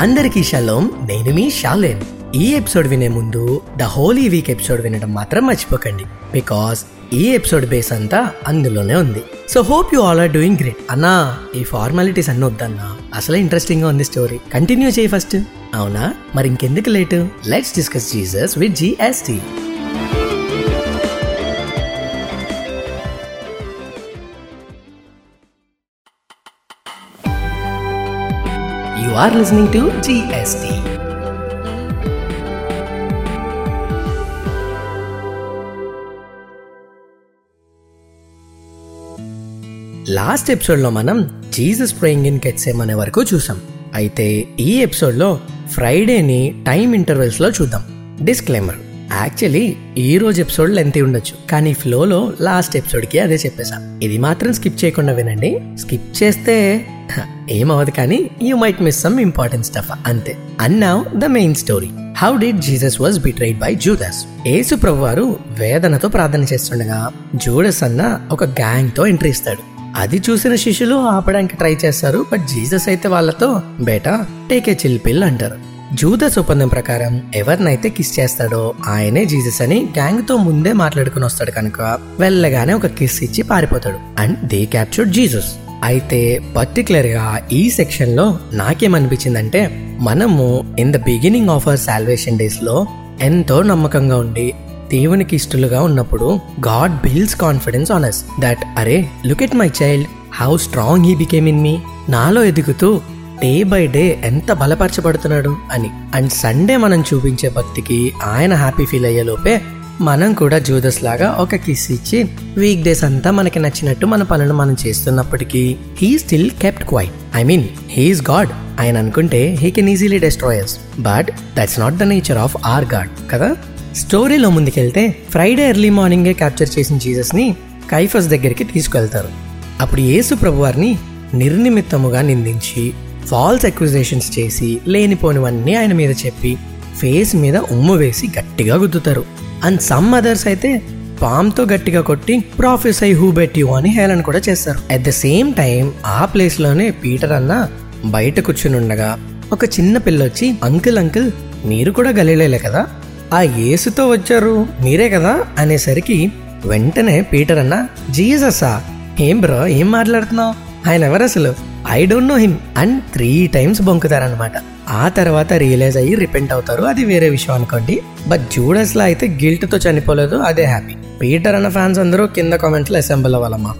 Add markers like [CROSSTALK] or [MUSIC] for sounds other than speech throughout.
అందరికీ షలోం. నేను మీ షాలేన్. ఈ ఎపిసోడ్ వినే ముందు ద హోలీ వీక్ ఎపిసోడ్ వినడం మాత్రం మర్చిపోకండి. బికాస్ ఈ ఎపిసోడ్ బేస్ అంతా అందులోనే ఉంది. So hope you all are doing great. అన్నా ఈ ఫార్మాలిటీస్ అన్ని వద్దన్నా. అసలు ఇంట్రెస్టింగ్గా ఉంది స్టోరీ. కంటిన్యూ చేయి ఫస్ట్. అవునా? మరి ఇంకెందుకు late? Let's discuss Jesus with GST. Are listening to GST. GST. Last ఎపిసోడ్లో మనం జీసస్ ప్రేయింగ్ ఇన్ కెట్సేమ్ అనే వరకు చూసాం. అయితే ఈ ఎపిసోడ్లో ఫ్రైడేని టైం ఇంటర్వెల్స్లో చూద్దాం. డిస్క్లైమర్ యాక్చువల్లీ ఈ రోజు ఎపిసోడ్ లెంత్ ఉండొచ్చు కానీ ఫ్లోలో లాస్ట్ ఎపిసోడ్కి అదే చెప్పేసా ఇది మాత్రం స్కిప్ చేయకుండా వినండి. స్కిప్ చేస్తే [LAUGHS] ఏమవదు కానీ you might miss some important stuff అంతే. And now the main story how did Jesus was betrayed by Judas Yesu ప్రభు వారు వేదనతో ప్రార్థన చేస్తుండగా జూడస్ అన్న ఒక గ్యాంగ్తో ఎంట్రీ ఇస్తాడు. అది చూసిన శిష్యులు ఆపడానికి ట్రై చేస్తారు బట్ జీసస్ అయితే వాళ్ళతో బేటా టేక్ ఏ చిల్ పిల్ అంటారు. జూదస్ ఒప్పందం ప్రకారం ఎవరినైతే కిస్ చేస్తాడో ఆయనే జీసస్ అని గ్యాంగ్తో ముందే మాట్లాడుకుని వస్తాడు కనుక వెళ్ళగానే ఒక కిస్ ఇచ్చి పారిపోతాడు. అండ్ దే క్యాప్చర్డ్ జీసస్ అయితే పర్టికులర్గా ఈ సెక్షన్లో నాకేమనిపించిందంటే మనము in the beginning of our salvation డేస్లో ఎంతో నమ్మకంగా ఉండి దేవునికి ఇష్టలుగా ఉన్నప్పుడు God builds confidence on us that అరే look at my child how strong he became in me నాలో ఎదుగుతూ డే బై డే ఎంత బలపరచబడుతున్నాడు అని. అండ్ సండే మనం చూపించే భక్తికి ఆయన హ్యాపీ ఫీల్ అయ్యే లోపే మనం కూడా జూదస్ లాగా ఒక కిస్ ఇచ్చి వీక్ డేస్ అంతా మనకి నచ్చినట్టు మన పనులు మనం చేస్తున్నప్పటికీ he still kept quiet I mean he's God ఆయన అనుకుంటే he can easily destroyers but that's not the nature of our God కదా? స్టోరీలో ముందుకెళ్తే ఫ్రైడే ఎర్లీ మార్నింగే క్యాప్చర్ చేసిన జీసస్ని కైఫస్ దగ్గరికి తీసుకెళ్తారు. అప్పుడు యేసు ప్రభువారిని నిర్నిమిత్తముగా నిందించి ఫాల్స్ అక్విజేషన్స్ చేసి లేనిపోనివన్నీ ఆయన మీద చెప్పి ఫేస్ మీద ఉమ్ము వేసి గట్టిగా గుద్దుతారు. అండ్ సమ్ అదర్స్ అయితే పామ్తో గట్టిగా కొట్టి prophesy I who beat you అని హేళన కూడా చేస్తారు. అట్ ద సేమ్ టైం ఆ ప్లేస్లోనే పీటర్ అన్న బయట కూర్చుని ఉండగా ఒక చిన్న పిల్ల వచ్చి అంకుల్ అంకుల్ మీరు కూడా గలీలేలే కదా? ఆ యేసుతో వచ్చారు మీరే కదా? అనేసరికి వెంటనే పీటర్ అన్న జీససా ఏం బ్రో ఏం మాట్లాడుతున్నావు? ఆయన ఎవరు అసలు I don't know him and three times బొంకుతారనమాట ఆ తర్వాత రియలైజ్ అయ్యి రిపెంట్ అవుతారు. అది వేరే విషయం అనుకోండి. బట్ జూడస్ లా అయితే గిల్ట్తో చనిపోలేదు అదే హ్యాపీ పీటర్ అన్న ఫ్యాన్స్ అందరూ కింద కామెంట్లు అసెంబుల్ అవ్వాలమ్మా.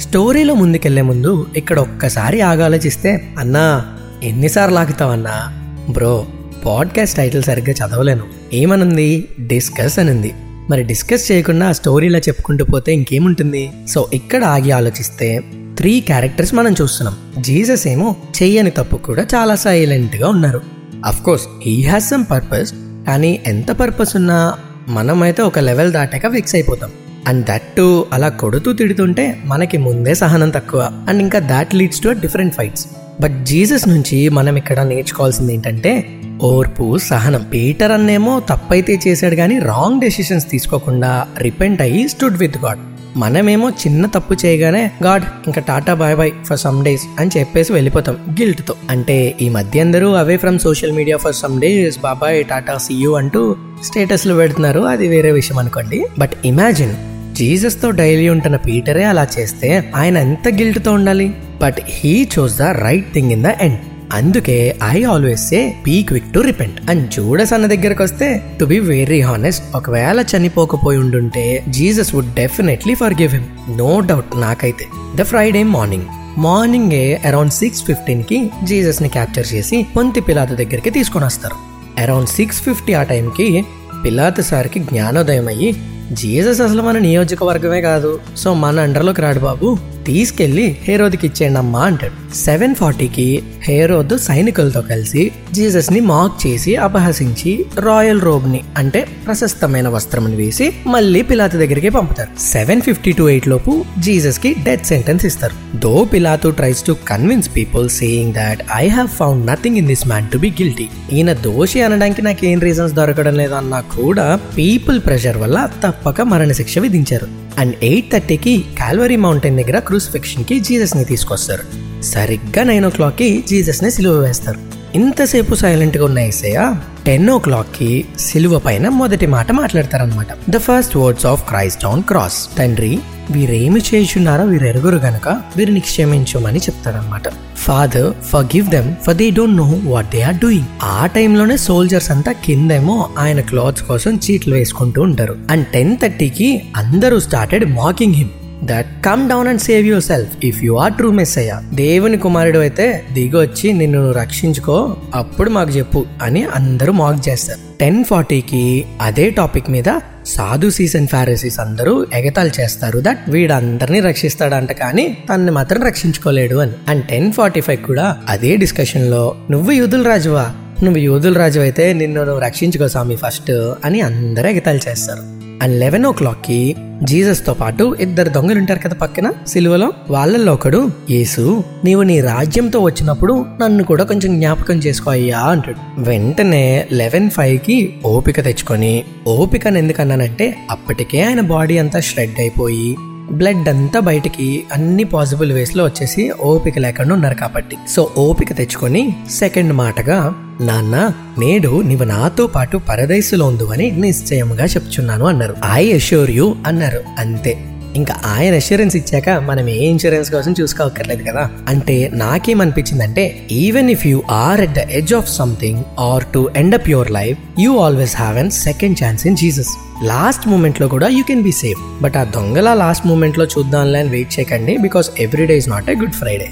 స్టోరీలో ముందుకెళ్ళే ముందు ఇక్కడ ఒక్కసారి ఆగాలోచిస్తే అన్నా ఎన్నిసార్లు ఆగుతావన్నా? బ్రో పాడ్కాస్ట్ టైటిల్ సరిగ్గా చదవలేను. ఏమనుంది? డిస్కస్ అనుంది. మరి డిస్కస్ చేయకుండా ఆ స్టోరీలా చెప్పుకుంటూ పోతే ఇంకేముంటుంది? సో ఇక్కడ ఆగి ఆలోచిస్తే త్రీ క్యారెక్టర్స్ మనం చూస్తున్నాం. జీసస్ ఏమో చెయ్యని తప్పు కూడా చాలా సైలెంట్గా ఉన్నారు. Of course he has some purpose కానీ ఎంత పర్పస్ ఉన్నా మనమైతే ఒక లెవెల్ దాటాక ఫిక్స్ అయిపోతాం. అండ్ దట్ టు అలా కొడుతూ తిడుతుంటే మనకి ముందే సహనం తక్కువ. అండ్ ఇంకా that leads to different fights but Jesus నుంచి మనం ఇక్కడ నేర్చుకోవాల్సింది ఏంటంటే ఓర్పు సహనం. పీటర్ అన్నేమో తప్పైతే చేశాడు కానీ రాంగ్ డెసిషన్స్ తీసుకోకుండా రిపెంట్ అయ్యి స్టూడ్ విత్ గాడ్ మనమేమో చిన్న తప్పు చేయగానే గాడ్ ఇంకా tata bye bye for some days అని చెప్పేసి వెళ్ళిపోతాం గిల్ట్తో. అంటే ఈ మధ్య అందరూ away from social media for some days bye bye tata see you అంటూ స్టేటస్లు పెడుతున్నారు. అది వేరే విషయం అనుకోండి. బట్ ఇమాజిన్ జీసస్తో డైలీ ఉంటున్న పీటరే అలా చేస్తే ఆయన ఎంత గిల్ట్తో ఉండాలి? But he chose the right thing in the end అందుకే I always say be quick to repent and Judas అన్న దగ్గరకు వస్తే టు బి వెరీ హానెస్ట్ ఒకవేళ చనిపోకపోయి ఉండుంటే Jesus would definitely forgive him no doubt నాకైతే. ద ఫ్రైడే మార్నింగ్ మార్నింగే around six ఫిఫ్టీన్కి జీసస్ని క్యాప్చర్ చేసి పొంతి పిలాత దగ్గరికి తీసుకొని వస్తారు. అరౌండ్ సిక్స్ ఫిఫ్టీ ఆ టైంకి పిలాత సార్కి జ్ఞానోదయం అయ్యి జీసస్ అసలు మన నియోజకవర్గమే కాదు. సో మన అండర్లోకి రాడు బాబు. తీసుకెళ్ళి హేరోద్కి ఇచ్చేయండమ్మా అంటాడు. సెవెన్ ఫార్టీకి హేరోద్ సైనికులతో కలిసి జీసస్ని మాక్ చేసి అపహసించి రాయల్ రోబ్ని అంటే ప్రశస్తమైన వస్త్రం వేసి మళ్ళీ పిలాతు దగ్గరికి పంపుతారు. సెవెన్ ఫిఫ్టీ టు ఎయిట్ లోపు జీసస్కి డెత్ సెంటెన్స్ ఇస్తారు. Though Pilate tries to convince people saying that I have found nothing in this man to be guilty ఈయన దోషి అనడానికి నాకు ఏం రీజన్స్ దొరకడం లేదన్నా కూడా పీపుల్ ప్రెషర్ వల్ల తప్పక మరణశిక్ష విధించారు. అండ్ ఎయిట్ థర్టీకి కాల్వరీ మౌంటైన్ దగ్గర క్రూసిఫిక్షన్కి జీసస్ని ని తీసుకొస్తారు. సరిగ్గా నైన్ ఓ క్లాక్కి జీసస్ని సిలువ వేస్తారు. ఇంతసేపు సైలెంట్గా ఉన్న ఏసయ్య టెన్ ఓ క్లాక్కి సిలువ పైన మొదటి మాట మాట్లాడతారనమాట the first words of Christ on cross. తండ్రి వీరేమి చేయుచున్నారో వీరెరుగురు గనక వీరిని క్షమించమని చెప్తారనమాట father forgive them for they don't know what they are doing ఆ టైంలోనే సోల్జర్స్ అంతా కిందేమో ఆయన క్లాత్స్ కోసం చీట్లు వేసుకుంటూ ఉంటారు. అండ్ టెన్ థర్టీకి అందరూ started mocking him that come down and save yourself if you are true Messiah దేవుని కుమారుడు అయితే దిగొచ్చి వచ్చి నిన్ను రక్షించుకో. అప్పుడు మాకు చెప్పు అని అందరూ మాక్ చేస్తారు. టెన్ ఫార్టీకి అదే టాపిక్ మీద సాధు సీసన్ ఫారసీస్ అందరూ ఎగతాలు చేస్తారు దట్ వీడందరినీ రక్షిస్తాడంట కానీ తన్ని మాత్రం రక్షించుకోలేడు అని. అండ్ టెన్ ఫార్టీ ఫైవ్ కూడా అదే డిస్కషన్లో నువ్వు యూదుల రాజువా? నువ్వు యూదుల రాజు అయితే నిన్ను నువ్వు రక్షించుకో స్వామి ఫస్ట్ అని అందరూ ఎగతాలు చేస్తారు. అండ్ లెవెన్ ఓ క్లాక్కి జీసస్తో పాటు ఇద్దరు దొంగలు ఉంటారు కదా పక్కన? సిలువలో? వాళ్ళల్లో ఒకడు యేసు నీవు నీ రాజ్యంతో వచ్చినప్పుడు నన్ను కూడా కొంచెం జ్ఞాపకం చేసుకో అయ్యా అంటాడు. వెంటనే లెవెన్ ఫైవ్కి ఓపిక తెచ్చుకొని ఓపికను ఎందుకన్నానంటే అప్పటికే ఆయన బాడీ అంతా షెడ్ అయిపోయి బ్లడ్ అంతా బయటికి అన్ని పాసిబుల్ వేస్లో వచ్చేసి ఓపిక లేకుండా ఉన్నారు కాబట్టి. సో ఓపిక తెచ్చుకొని సెకండ్ మాటగా నాన్న నేడు నీవు నాతో పాటు పరదేశులో ఉందువని నిశ్చయముగా చెప్తున్నాను అన్నారు. ఐ అష్యూర్ యూ అన్నారు. అంతే. ఇంకా ఆయన అష్యూరెన్స్ ఇచ్చాక మనం ఏ ఇన్సూరెన్స్ కోసం చూసుకోవక్కర్లేదు కదా? అంటే నాకేమనిపించిందంటే even if you are at the edge of something or to end up your life you always have an second chance in Jesus last మూమెంట్లో కూడా you can be safe but ఆ దొంగల లాస్ట్ మూమెంట్లో చూద్దాంలే అని వెయిట్ చేయకండి because every day is not a good Friday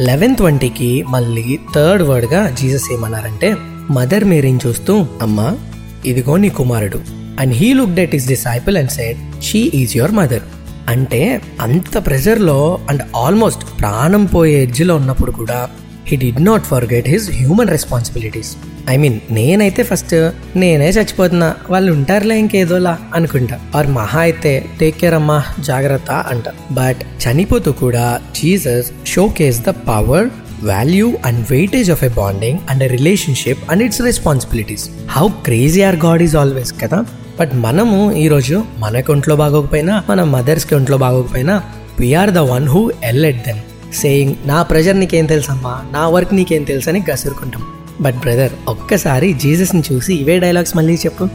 eleven ట్వంటీకి మళ్ళీ థర్డ్ వర్డ్గా జీసస్ ఏమన్నారంటే మదర్ మేరీని చూస్తూ అమ్మా ఇదిగో నీ కుమారుడు. And he looked at his disciple and said she is your mother అంటే అంత ప్రెజర్లో అండ్ ఆల్మోస్ట్ ప్రాణం పోయే ఎడ్జ్లో ఉన్నప్పుడు కూడా he did not forget his human responsibilities I mean నేనైతే ఫస్ట్ నేనే చచ్చిపోతున్నా వాళ్ళు ఉంటారులే ఇంకేదోలా అనుకుంటా. ఆర్ మహా అయితే టేక్ కేర్ అమ్మా జాగ్రత్త అంట. బట్ చనిపోతూ కూడా Jesus showcase the power value and weightage of a bonding and a relationship and its responsibilities how crazy our God is always కదా? బట్ మనము ఈరోజు మనకు ఒంట్లో బాగోకపోయినా మన మదర్స్కి ఒంట్లో బాగోకపోయినా we are the one who yell at saying నా ప్రెజర్ నీకేం తెలుసమ్మా నా వర్క్ నీకేం తెలుసు అని గసురుకుంటాం. బట్ బ్రదర్ ఒక్కసారి జీసస్ని చూసి ఇవే డైలాగ్స్ మళ్ళీ చెప్పు.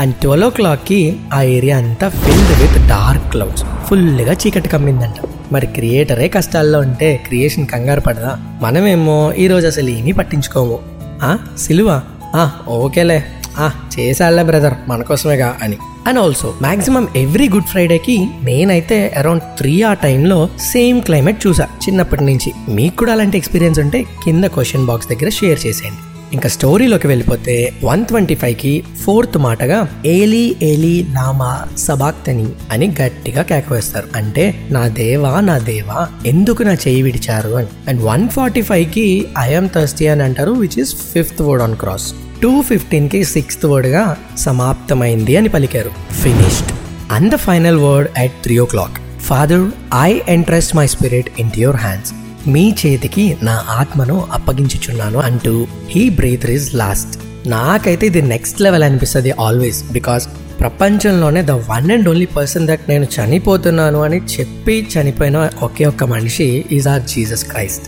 అండ్ ట్వెల్వ్ ఓ క్లాక్కి ఆ ఏరియా అంతా ఫిల్డ్ విత్ డార్క్ క్లౌడ్స్ ఫుల్గా చీకటి కమ్మిందంట. మరి క్రియేటరే కష్టాల్లో ఉంటే క్రియేషన్ కంగారు పడదా? మనమేమో ఈరోజు అసలు ఏమీ పట్టించుకోము. ఆ? సిలువ? ఆ ఓకేలే. ఆ చేసాలే బ్రదర్. మన కోసమేగా అని. And also maximum every good ఫ్రైడేకి నేనైతే అరౌండ్ త్రీ ఆ టైంలో సేమ్ క్లైమేట్ చూసా చిన్నప్పటి నుంచి. మీకు కూడా అలాంటి ఎక్స్పీరియన్స్ ఉంటే కింద క్వశ్చన్ బాక్స్ దగ్గర షేర్ చేసేయండి. ఇంకా స్టోరీలోకి వెళ్ళిపోతే వన్ ట్వంటీ ఫైవ్కి ఫోర్త్ మాటగా ఏలీ ఏలీ లామా సబాక్తని అని గట్టిగా కేకవేస్తారు. అంటే నా దేవా నా దేవా ఎందుకు నా చేయి విడిచారు అని. అండ్ వన్ ఫార్టీ ఫైవ్కి ఐఎమ్ థర్స్టీ అని అంటారు which is fifth word on cross two ఫిఫ్టీన్కి sixth వర్డ్గా సమాప్తమైంది అని పలికారు. Finished and the final word at three o'clock father I entrust my spirit in your hands మీ చేతికి నా ఆత్మను అప్పగించుచున్నాను అంటూ హీ బ్రీత్ ఇస్ లాస్ట్. నాకైతే ఇది నెక్స్ట్ లెవెల్ అనిపిస్తుంది ఆల్వేస్ బికాస్ ప్రపంచంలోనే the one and only person that నేను చనిపోతున్నాను అని చెప్పి చనిపోయిన ఒకే ఒక్క మనిషి is our Jesus Christ.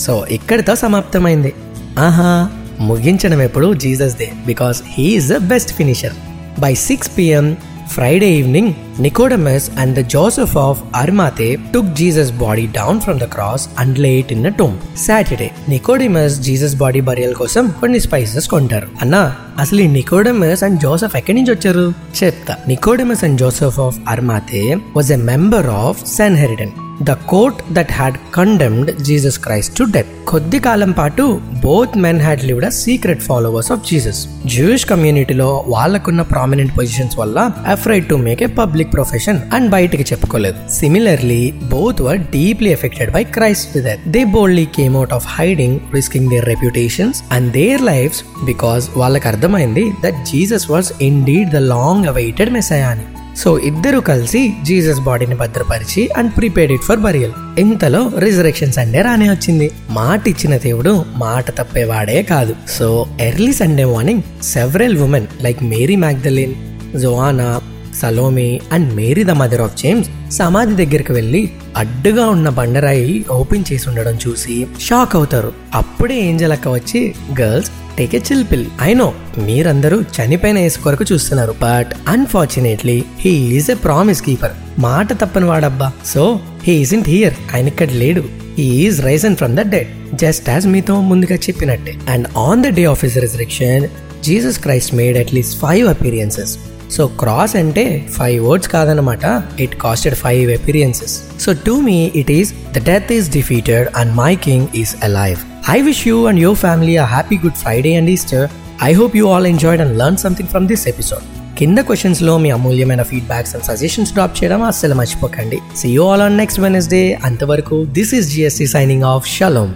So ఇక్కడితో సమాప్తమైంది. ఆహా ముగించడం ఎప్పుడు Jesus they because he is the best finisher. By six PM Friday evening Nicodemus and the Joseph of Arimathea took Jesus' body down from the cross and lay it in a tomb. Saturday, Nicodemus Jesus body burial కోసం కొన్ని spices కొంటారు. అన్నా అసలు ఈ Nicodemus and Joseph ఎక్కడి నుంచి వచ్చారు? చెప్తా. Nicodemus and Joseph of Arimathea was a member of Sanhedrin the court that had condemned Jesus Christ to death కొద్ది కాలం పాటు both men had lived secret followers of Jesus Jewish కమ్యూనిటీలో వాళ్ళకున్న prominent positions వల్ల afraid to make a public profession and బయటకి చెప్పుకోలేదు. Similarly both were deeply affected by Christ death they boldly came out of hiding risking their reputations and their lives because వాళ్ళకి అర్థమైంది that Jesus was indeed the long awaited Messiah అని. So ఇద్దరు కలిసి Jesus బాడీని భద్రపరిచి and prepared it for burial ఇంతలో resurrection Sunday రానే వచ్చింది. మాట ఇచ్చిన దేవుడు మాట తప్పేవాడే కాదు. So early Sunday morning several women like Mary Magdalene Joanna Salome and Mary the mother of James సమాధి దగ్గరికి వెళ్ళి అడ్డుగా ఉన్న బండరాయి ఓపెన్ చేసి ఉండడం చూసి షాక్ అవుతారు. అప్పుడే ఏంజల్ అక్క వచ్చి girls take a chill pill I know మీరందరూ చనిపోయిన యేసు కొరకు చూస్తున్నారు but unfortunately he is a promise keeper మాట తప్పని వాడబ్బా. సో హీ ఈజంట్ హియర్ ఆయన ఇక్కడ లేడు. He is risen from the dead just as మీతో ముందుగా చెప్పినట్టే. And on the day of his resurrection Jesus Christ made at least five appearances so cross అంటే ఫైవ్ వర్డ్స్ కాదనమాట it casted five appearances so to me it is the death is defeated and my king is alive I wish you and your family a happy good Friday and Easter I hope you all enjoyed and learn something from this episode కింద క్వశ్చన్స్లో మీ అమూల్యమైన feedbacks and suggestions drop చేయడం అస్సలు మర్చిపోకండి. See you all on next Wednesday అంతవరకు this is GSC signing off shalom